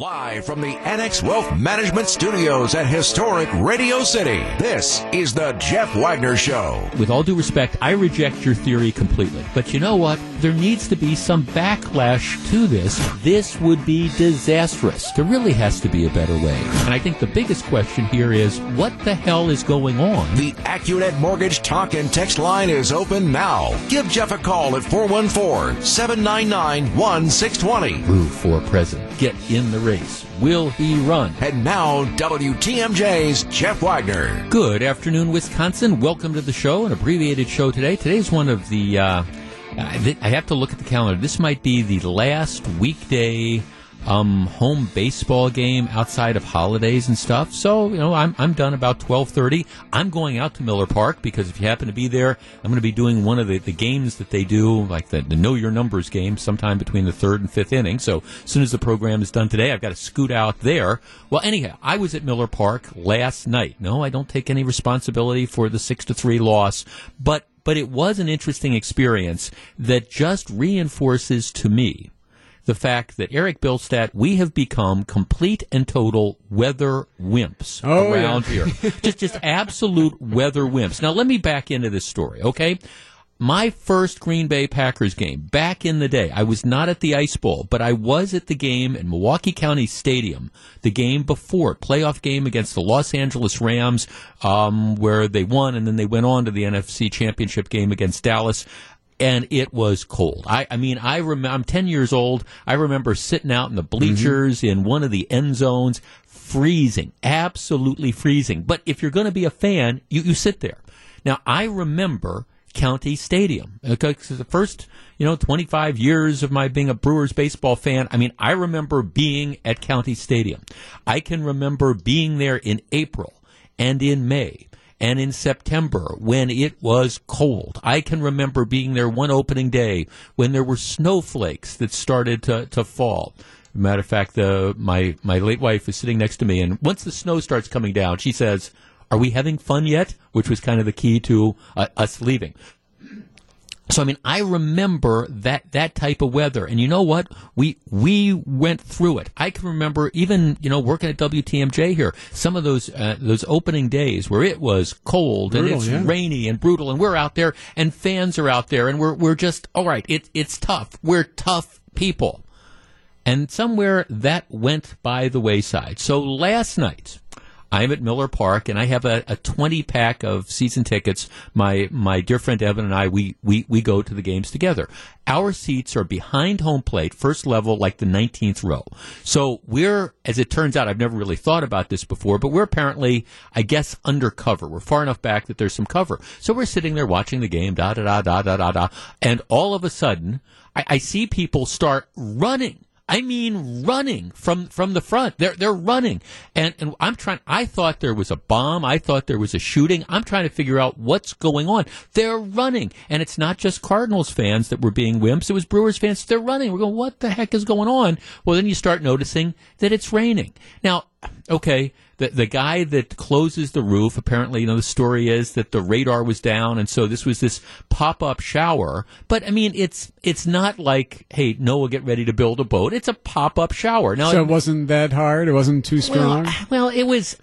Live from the Annex Wealth Management Studios at historic Radio City, this is the Jeff Wagner Show. With all due respect, I reject your theory completely. But you know what? There needs to be some backlash to this. This would be disastrous. There really has to be a better way. And I think the biggest question here is what the hell is going on? The AccuNet Mortgage talk and text line is open now. Give Jeff a call at 414 799 1620. Rue for president. Get in the race. Will he run? And now, WTMJ's Jeff Wagner. Good afternoon, Wisconsin. Welcome to the show, an abbreviated show today. Today's one of the, uh, I have to look at the calendar. This might be the last weekday um, home baseball game outside of holidays and stuff. So you know, I'm I'm done about twelve thirty. I'm going out to Miller Park because if you happen to be there, I'm going to be doing one of the, the games that they do, like the, the Know Your Numbers game, sometime between the third and fifth inning. So as soon as the program is done today, I've got to scoot out there. Well, anyhow, I was at Miller Park last night. No, I don't take any responsibility for the six to three loss, but but it was an interesting experience that just reinforces to me the fact that Eric Bilstead, we have become complete and total weather wimps oh, around yeah. here. just, just absolute weather wimps. Now, let me back into this story, okay? My first Green Bay Packers game back in the day, I was not at the Ice Bowl, but I was at the game in Milwaukee County Stadium, the game before, playoff game against the Los Angeles Rams, um, where they won and then they went on to the NFC Championship game against Dallas and it was cold. I, I mean, I rem- I'm 10 years old. I remember sitting out in the bleachers mm-hmm. in one of the end zones, freezing, absolutely freezing. But if you're going to be a fan, you, you sit there. Now, I remember County Stadium. Because the first, you know, 25 years of my being a Brewers baseball fan, I mean, I remember being at County Stadium. I can remember being there in April and in May and in September when it was cold. I can remember being there one opening day when there were snowflakes that started to, to fall. Matter of fact, the, my, my late wife is sitting next to me, and once the snow starts coming down, she says, Are we having fun yet? Which was kind of the key to uh, us leaving. So I mean, I remember that that type of weather, and you know what? We we went through it. I can remember even you know working at WTMJ here, some of those uh, those opening days where it was cold brutal, and it's yeah. rainy and brutal, and we're out there, and fans are out there, and we're we're just all right. It, it's tough. We're tough people, and somewhere that went by the wayside. So last night. I'm at Miller Park, and I have a, a 20 pack of season tickets. My my dear friend Evan and I, we, we, we go to the games together. Our seats are behind home plate, first level, like the 19th row. So we're, as it turns out, I've never really thought about this before, but we're apparently, I guess, undercover. We're far enough back that there's some cover. So we're sitting there watching the game, da da da da da da da, and all of a sudden, I, I see people start running I mean running from from the front. They're they're running, and and I'm trying. I thought there was a bomb. I thought there was a shooting. I'm trying to figure out what's going on. They're running, and it's not just Cardinals fans that were being wimps. It was Brewers fans. They're running. We're going. What the heck is going on? Well, then you start noticing that it's raining. Now, okay the the guy that closes the roof. Apparently, you know, the story is that the radar was down, and so this was this pop up shower. But I mean, it's it's not like, hey, Noah, get ready to build a boat. It's a pop up shower. Now, so it wasn't that hard. It wasn't too strong. Well, well it was.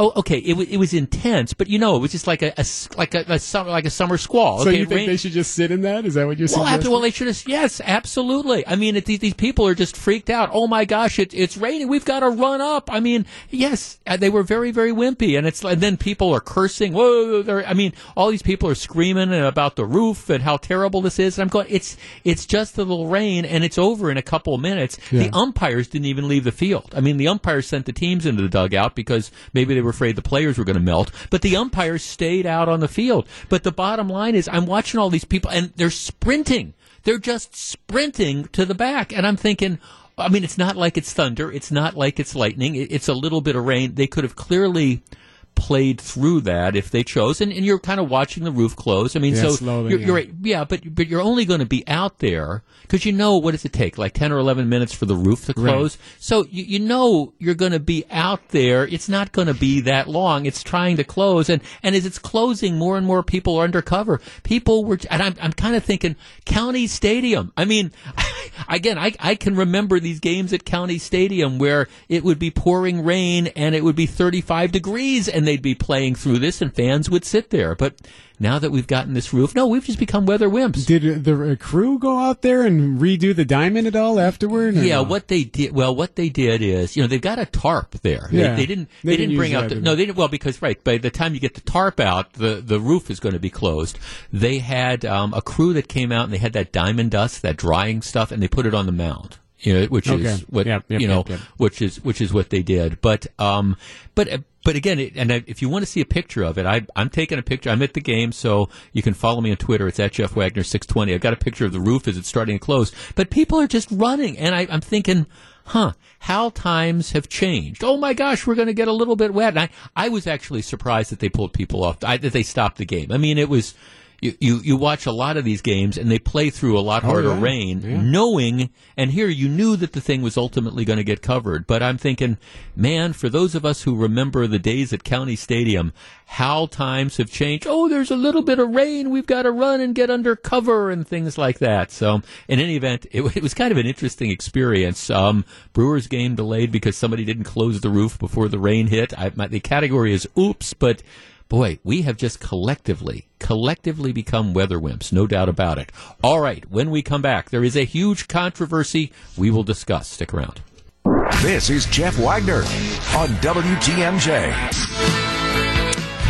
Oh, okay. It was it was intense, but you know, it was just like a, a like a, a, summer like a summer squall. So okay, you think they should just sit in that? Is that what you're saying? well, suggesting? well, they should have. Yes, absolutely. I mean, it, these, these people are just freaked out. Oh my gosh, it, it's raining. We've got to run up. I mean, yes, uh, they were very very wimpy, and it's and then people are cursing. Whoa! I mean, all these people are screaming about the roof and how terrible this is. And I'm going. It's it's just a little rain, and it's over in a couple of minutes. Yeah. The umpires didn't even leave the field. I mean, the umpires sent the teams into the dugout because maybe they were afraid the players were going to melt, but the umpires stayed out on the field. But the bottom line is, I'm watching all these people, and they're sprinting. They're just sprinting to the back, and I'm thinking, I mean, it's not like it's thunder. It's not like it's lightning. It's a little bit of rain. They could have clearly played through that if they chose, and, and you're kind of watching the roof close. I mean, Yeah, so slowly, you're, yeah. you're right, yeah, but but you're only going to be out there because you know what does it take, like ten or eleven minutes for the roof to Right. close. So you, you know you're going to be out there. It's not going to be that long. It's trying to close, and and as it's closing, more and more people are undercover. People were, and I'm I'm kind of thinking County Stadium. I mean, again, I I can remember these games at County Stadium where it would be pouring rain and it would be 35 degrees, and they'd be playing through this, and fans would sit there. But now that we've gotten this roof, no, we've just become weather wimps. Did the uh, crew go out there and redo the diamond at all afterward? Yeah, no? what they did. Well, what they did is, you know, they've got a tarp there. Yeah. They, they didn't. They They, didn't didn't bring out. The, no, they? didn't. Well, because right by the time you get the tarp out, the the roof is going to be closed. They had um, a crew that came out and they had that diamond dust, that drying stuff, and they put it on the mound. You know, which Okay. is what Yep, yep, you know, yep, yep. which is which is what they did. But um, but. But again, it, and I, if you want to see a picture of it, I, I'm taking a picture. I'm at the game, so you can follow me on Twitter. It's at Jeff Wagner 620. I've got a picture of the roof as it's starting to close. But people are just running, and I, I'm thinking, huh, how times have changed. Oh my gosh, we're going to get a little bit wet. And I, I was actually surprised that they pulled people off, I, that they stopped the game. I mean, it was, you, you, you watch a lot of these games and they play through a lot harder Oh, yeah. rain, Yeah. knowing, and here you knew that the thing was ultimately going to get covered. But I'm thinking, man, for those of us who remember the days at County Stadium, how times have changed. Oh, there's a little bit of rain. We've got to run and get under cover and things like that. So, in any event, it, it was kind of an interesting experience. Um, Brewers game delayed because somebody didn't close the roof before the rain hit. I, my, the category is oops, but boy, we have just collectively, collectively become weather wimps, no doubt about it. All right, when we come back, there is a huge controversy we will discuss. Stick around. This is Jeff Wagner on WTMJ.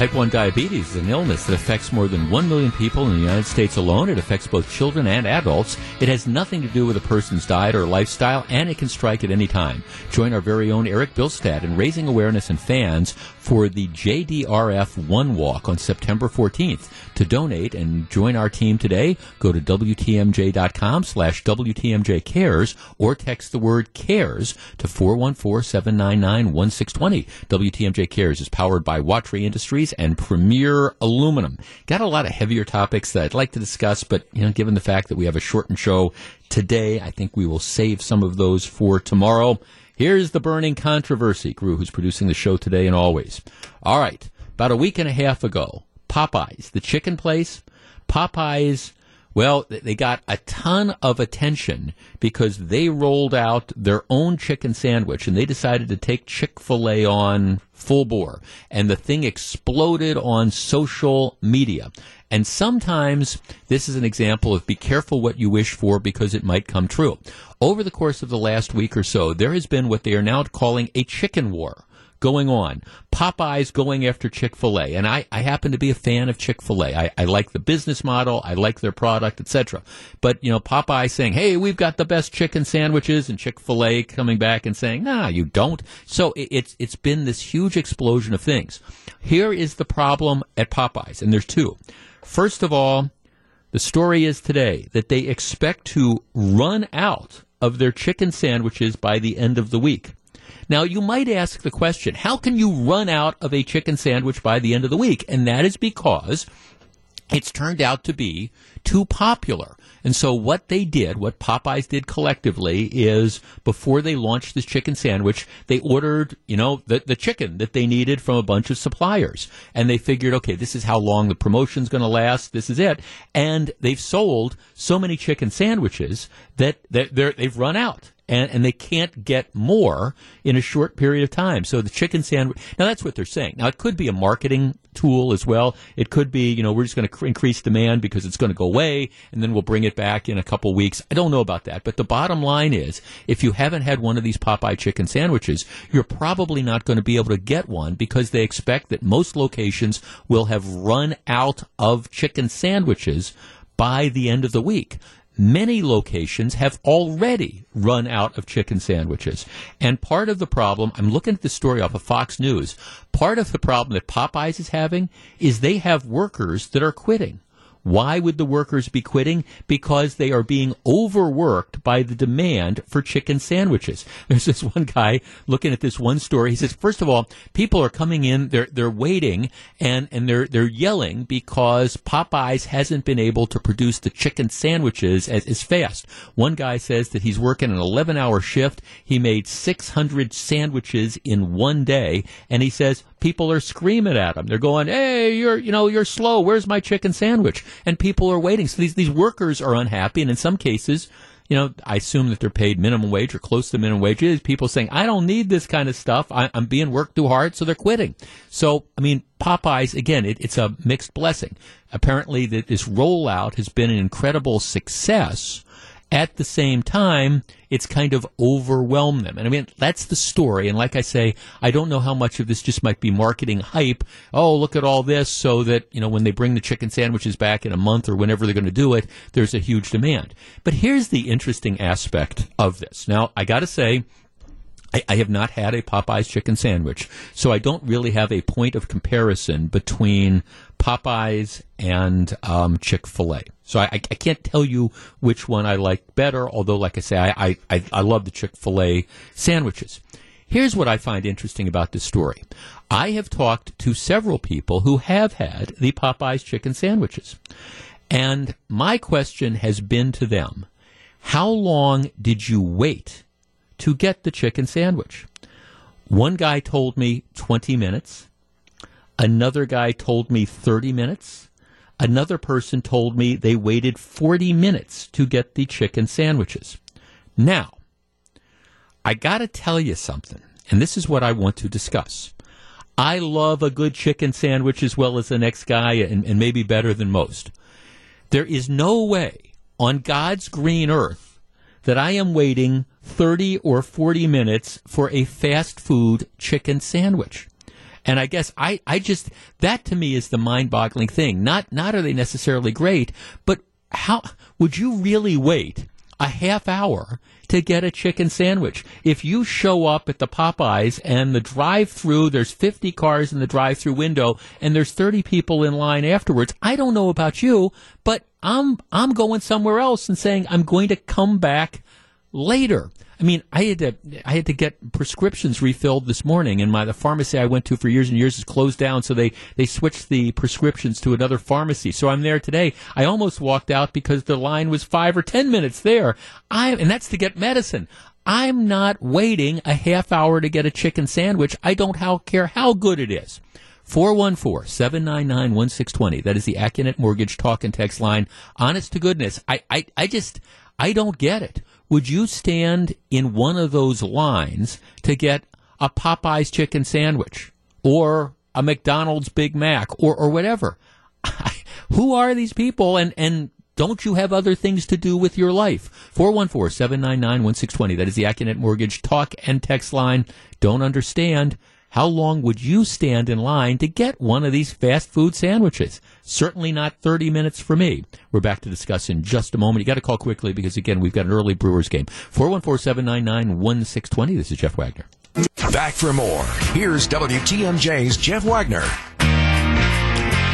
Type 1 diabetes is an illness that affects more than 1 million people in the United States alone. It affects both children and adults. It has nothing to do with a person's diet or lifestyle, and it can strike at any time. Join our very own Eric Bilstad in raising awareness and fans for the JDRF One Walk on September 14th. To donate and join our team today, go to WTMJ.com slash WTMJ Cares or text the word CARES to 414-799-1620. WTMJ Cares is powered by Watry Industries and Premier Aluminum. Got a lot of heavier topics that I'd like to discuss, but you know, given the fact that we have a shortened show today, I think we will save some of those for tomorrow. Here's the burning controversy, Gru, who's producing the show today and always. All right. About a week and a half ago, Popeyes, the chicken place, Popeyes, well, they got a ton of attention because they rolled out their own chicken sandwich and they decided to take Chick fil A on full bore. And the thing exploded on social media. And sometimes this is an example of be careful what you wish for because it might come true. Over the course of the last week or so, there has been what they are now calling a chicken war going on. Popeyes going after Chick fil A. And I, I happen to be a fan of Chick fil A. I, I like the business model, I like their product, etc. But, you know, Popeye saying, hey, we've got the best chicken sandwiches, and Chick fil A coming back and saying, nah, you don't. So it, it's, it's been this huge explosion of things. Here is the problem at Popeyes, and there's two. First of all, the story is today that they expect to run out of their chicken sandwiches by the end of the week. Now, you might ask the question, how can you run out of a chicken sandwich by the end of the week? And that is because it's turned out to be too popular. And so what they did, what Popeyes did collectively is before they launched this chicken sandwich, they ordered, you know, the, the chicken that they needed from a bunch of suppliers. And they figured, okay, this is how long the promotion's going to last. This is it. And they've sold so many chicken sandwiches that, that they've run out and, and they can't get more in a short period of time. So the chicken sandwich. Now that's what they're saying. Now it could be a marketing tool as well. It could be, you know, we're just going to cr- increase demand because it's going to go away, and then we'll bring it back in a couple weeks. I don't know about that, but the bottom line is, if you haven't had one of these Popeye chicken sandwiches, you're probably not going to be able to get one because they expect that most locations will have run out of chicken sandwiches by the end of the week many locations have already run out of chicken sandwiches. And part of the problem, I'm looking at the story off of Fox News, part of the problem that Popeyes is having is they have workers that are quitting. Why would the workers be quitting? Because they are being overworked by the demand for chicken sandwiches. There's this one guy looking at this one story. He says, first of all, people are coming in, they're, they're waiting and, and they're, they're yelling because Popeyes hasn't been able to produce the chicken sandwiches as, as fast. One guy says that he's working an 11 hour shift. He made 600 sandwiches in one day. And he says people are screaming at him. They're going, Hey, you're, you know, you're slow. Where's my chicken sandwich? And people are waiting. So these, these workers are unhappy. And in some cases, you know, I assume that they're paid minimum wage or close to minimum wage. Is people saying, I don't need this kind of stuff. I, am being worked too hard, so they're quitting. So, I mean, Popeyes, again, it, it's a mixed blessing. Apparently, that this rollout has been an incredible success at the same time, it's kind of overwhelmed them. And I mean, that's the story. And like I say, I don't know how much of this just might be marketing hype. Oh, look at all this so that, you know, when they bring the chicken sandwiches back in a month or whenever they're going to do it, there's a huge demand. But here's the interesting aspect of this. Now, I got to say, I, I, have not had a Popeyes chicken sandwich, so I don't really have a point of comparison between Popeyes and um, Chick Fil A. So I, I, can't tell you which one I like better. Although, like I say, I I, I love the Chick Fil A sandwiches. Here's what I find interesting about this story. I have talked to several people who have had the Popeyes chicken sandwiches, and my question has been to them: How long did you wait? to get the chicken sandwich. One guy told me 20 minutes. Another guy told me 30 minutes. Another person told me they waited 40 minutes to get the chicken sandwiches. Now, I got to tell you something, and this is what I want to discuss. I love a good chicken sandwich as well as the next guy, and, and maybe better than most. There is no way on God's green earth that I am waiting 30 or 40 minutes for a fast food chicken sandwich. And I guess I, I just, that to me is the mind boggling thing. Not, not are they necessarily great, but how, would you really wait a half hour to get a chicken sandwich. If you show up at the Popeyes and the drive-through, there's 50 cars in the drive-through window and there's 30 people in line afterwards. I don't know about you, but I'm I'm going somewhere else and saying I'm going to come back later. I mean, I had to I had to get prescriptions refilled this morning, and my the pharmacy I went to for years and years is closed down, so they they switched the prescriptions to another pharmacy. So I'm there today. I almost walked out because the line was five or ten minutes there. I and that's to get medicine. I'm not waiting a half hour to get a chicken sandwich. I don't how, care how good it is. 414-799-1620. That is the Accunet Mortgage talk and text line. Honest to goodness, I, I, I just, I don't get it would you stand in one of those lines to get a Popeye's chicken sandwich or a McDonald's Big Mac or, or whatever? Who are these people and, and don't you have other things to do with your life? 414-799-1620. That is the Accunet Mortgage talk and text line. Don't understand. How long would you stand in line to get one of these fast food sandwiches? Certainly not 30 minutes for me. We're back to discuss in just a moment. You got to call quickly because, again, we've got an early Brewers game. 414-799-1620. This is Jeff Wagner. Back for more. Here's WTMJ's Jeff Wagner.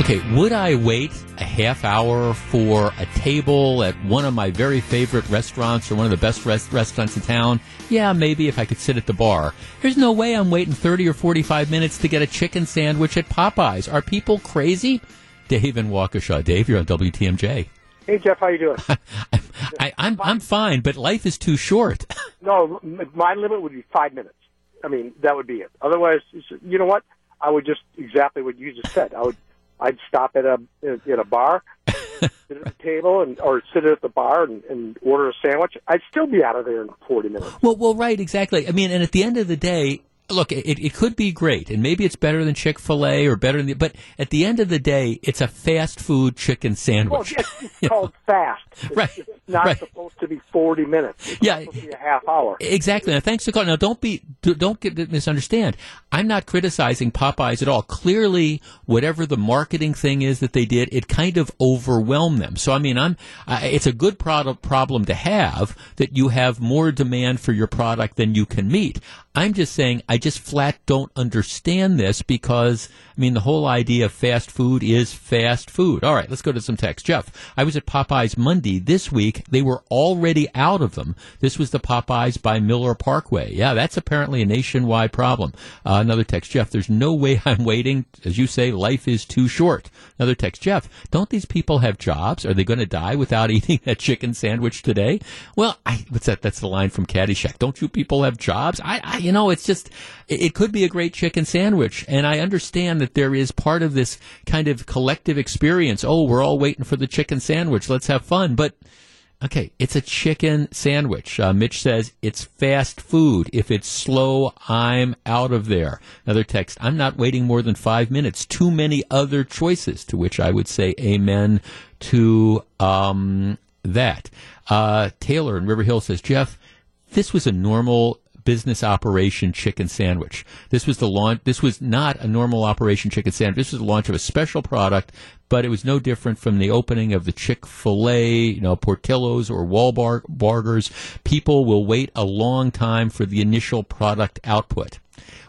Okay, would I wait a half hour for a table at one of my very favorite restaurants or one of the best rest- restaurants in town? Yeah, maybe if I could sit at the bar. There's no way I'm waiting 30 or 45 minutes to get a chicken sandwich at Popeyes. Are people crazy? Dave and Waukesha. Dave, you're on WTMJ. Hey Jeff, how you doing? I, I'm I'm fine, but life is too short. no, my limit would be five minutes. I mean, that would be it. Otherwise, you know what? I would just exactly what you just said. I would I'd stop at a at a bar, sit at the table, and or sit at the bar and, and order a sandwich. I'd still be out of there in forty minutes. Well, well, right, exactly. I mean, and at the end of the day, look, it, it could be great, and maybe it's better than Chick Fil A or better than the. But at the end of the day, it's a fast food chicken sandwich. Well, it's called fast. It's, right. It's not right. supposed to be forty minutes. It's yeah. a half hour. Exactly. Now, thanks for calling. Now, don't be don't get misunderstand. I'm not criticizing Popeyes at all. Clearly, whatever the marketing thing is that they did, it kind of overwhelmed them. So, I mean, I'm. Uh, it's a good product problem to have that you have more demand for your product than you can meet. I'm just saying I I just flat don't understand this because, I mean, the whole idea of fast food is fast food. All right, let's go to some text. Jeff, I was at Popeyes Monday this week. They were already out of them. This was the Popeyes by Miller Parkway. Yeah, that's apparently a nationwide problem. Uh, another text. Jeff, there's no way I'm waiting. As you say, life is too short. Another text. Jeff, don't these people have jobs? Are they going to die without eating that chicken sandwich today? Well, I, what's that? That's the line from Caddyshack. Don't you people have jobs? I, I you know, it's just, it could be a great chicken sandwich. And I understand that there is part of this kind of collective experience. Oh, we're all waiting for the chicken sandwich. Let's have fun. But, Okay, it's a chicken sandwich. Uh, Mitch says it's fast food. If it's slow, I'm out of there. Another text, I'm not waiting more than five minutes. Too many other choices, to which I would say amen to um, that. Uh, Taylor in River Hill says, Jeff, this was a normal business operation chicken sandwich. This was the launch. This was not a normal operation chicken sandwich. This was the launch of a special product, but it was no different from the opening of the Chick Fil A, you know, Portillo's or Wahlburgers. People will wait a long time for the initial product output.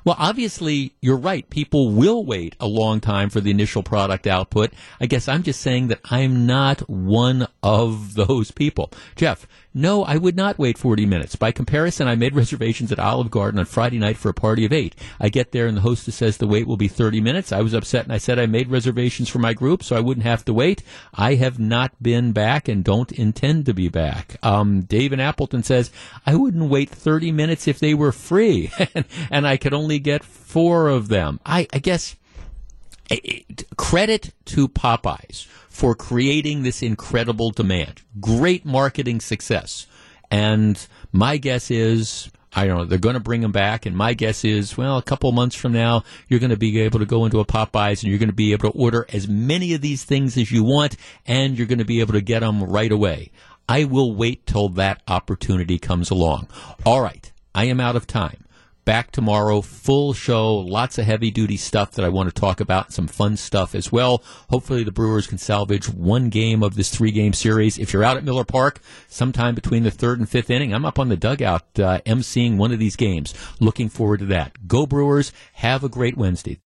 Well, obviously, you're right. People will wait a long time for the initial product output. I guess I'm just saying that I'm not one of those people. Jeff, no, I would not wait 40 minutes. By comparison, I made reservations at Olive Garden on Friday night for a party of eight. I get there and the hostess says the wait will be 30 minutes. I was upset and I said I made reservations for my group so I wouldn't have to wait. I have not been back and don't intend to be back. Um, Dave Appleton says, I wouldn't wait 30 minutes if they were free and I could only get four of them. I, I guess credit to Popeyes for creating this incredible demand. Great marketing success. And my guess is, I don't know, they're going to bring them back. And my guess is, well, a couple months from now, you're going to be able to go into a Popeyes and you're going to be able to order as many of these things as you want and you're going to be able to get them right away. I will wait till that opportunity comes along. All right. I am out of time back tomorrow. Full show, lots of heavy duty stuff that I want to talk about, some fun stuff as well. Hopefully, the Brewers can salvage one game of this three game series. If you're out at Miller Park, sometime between the third and fifth inning, I'm up on the dugout uh, emceeing one of these games. Looking forward to that. Go Brewers. Have a great Wednesday.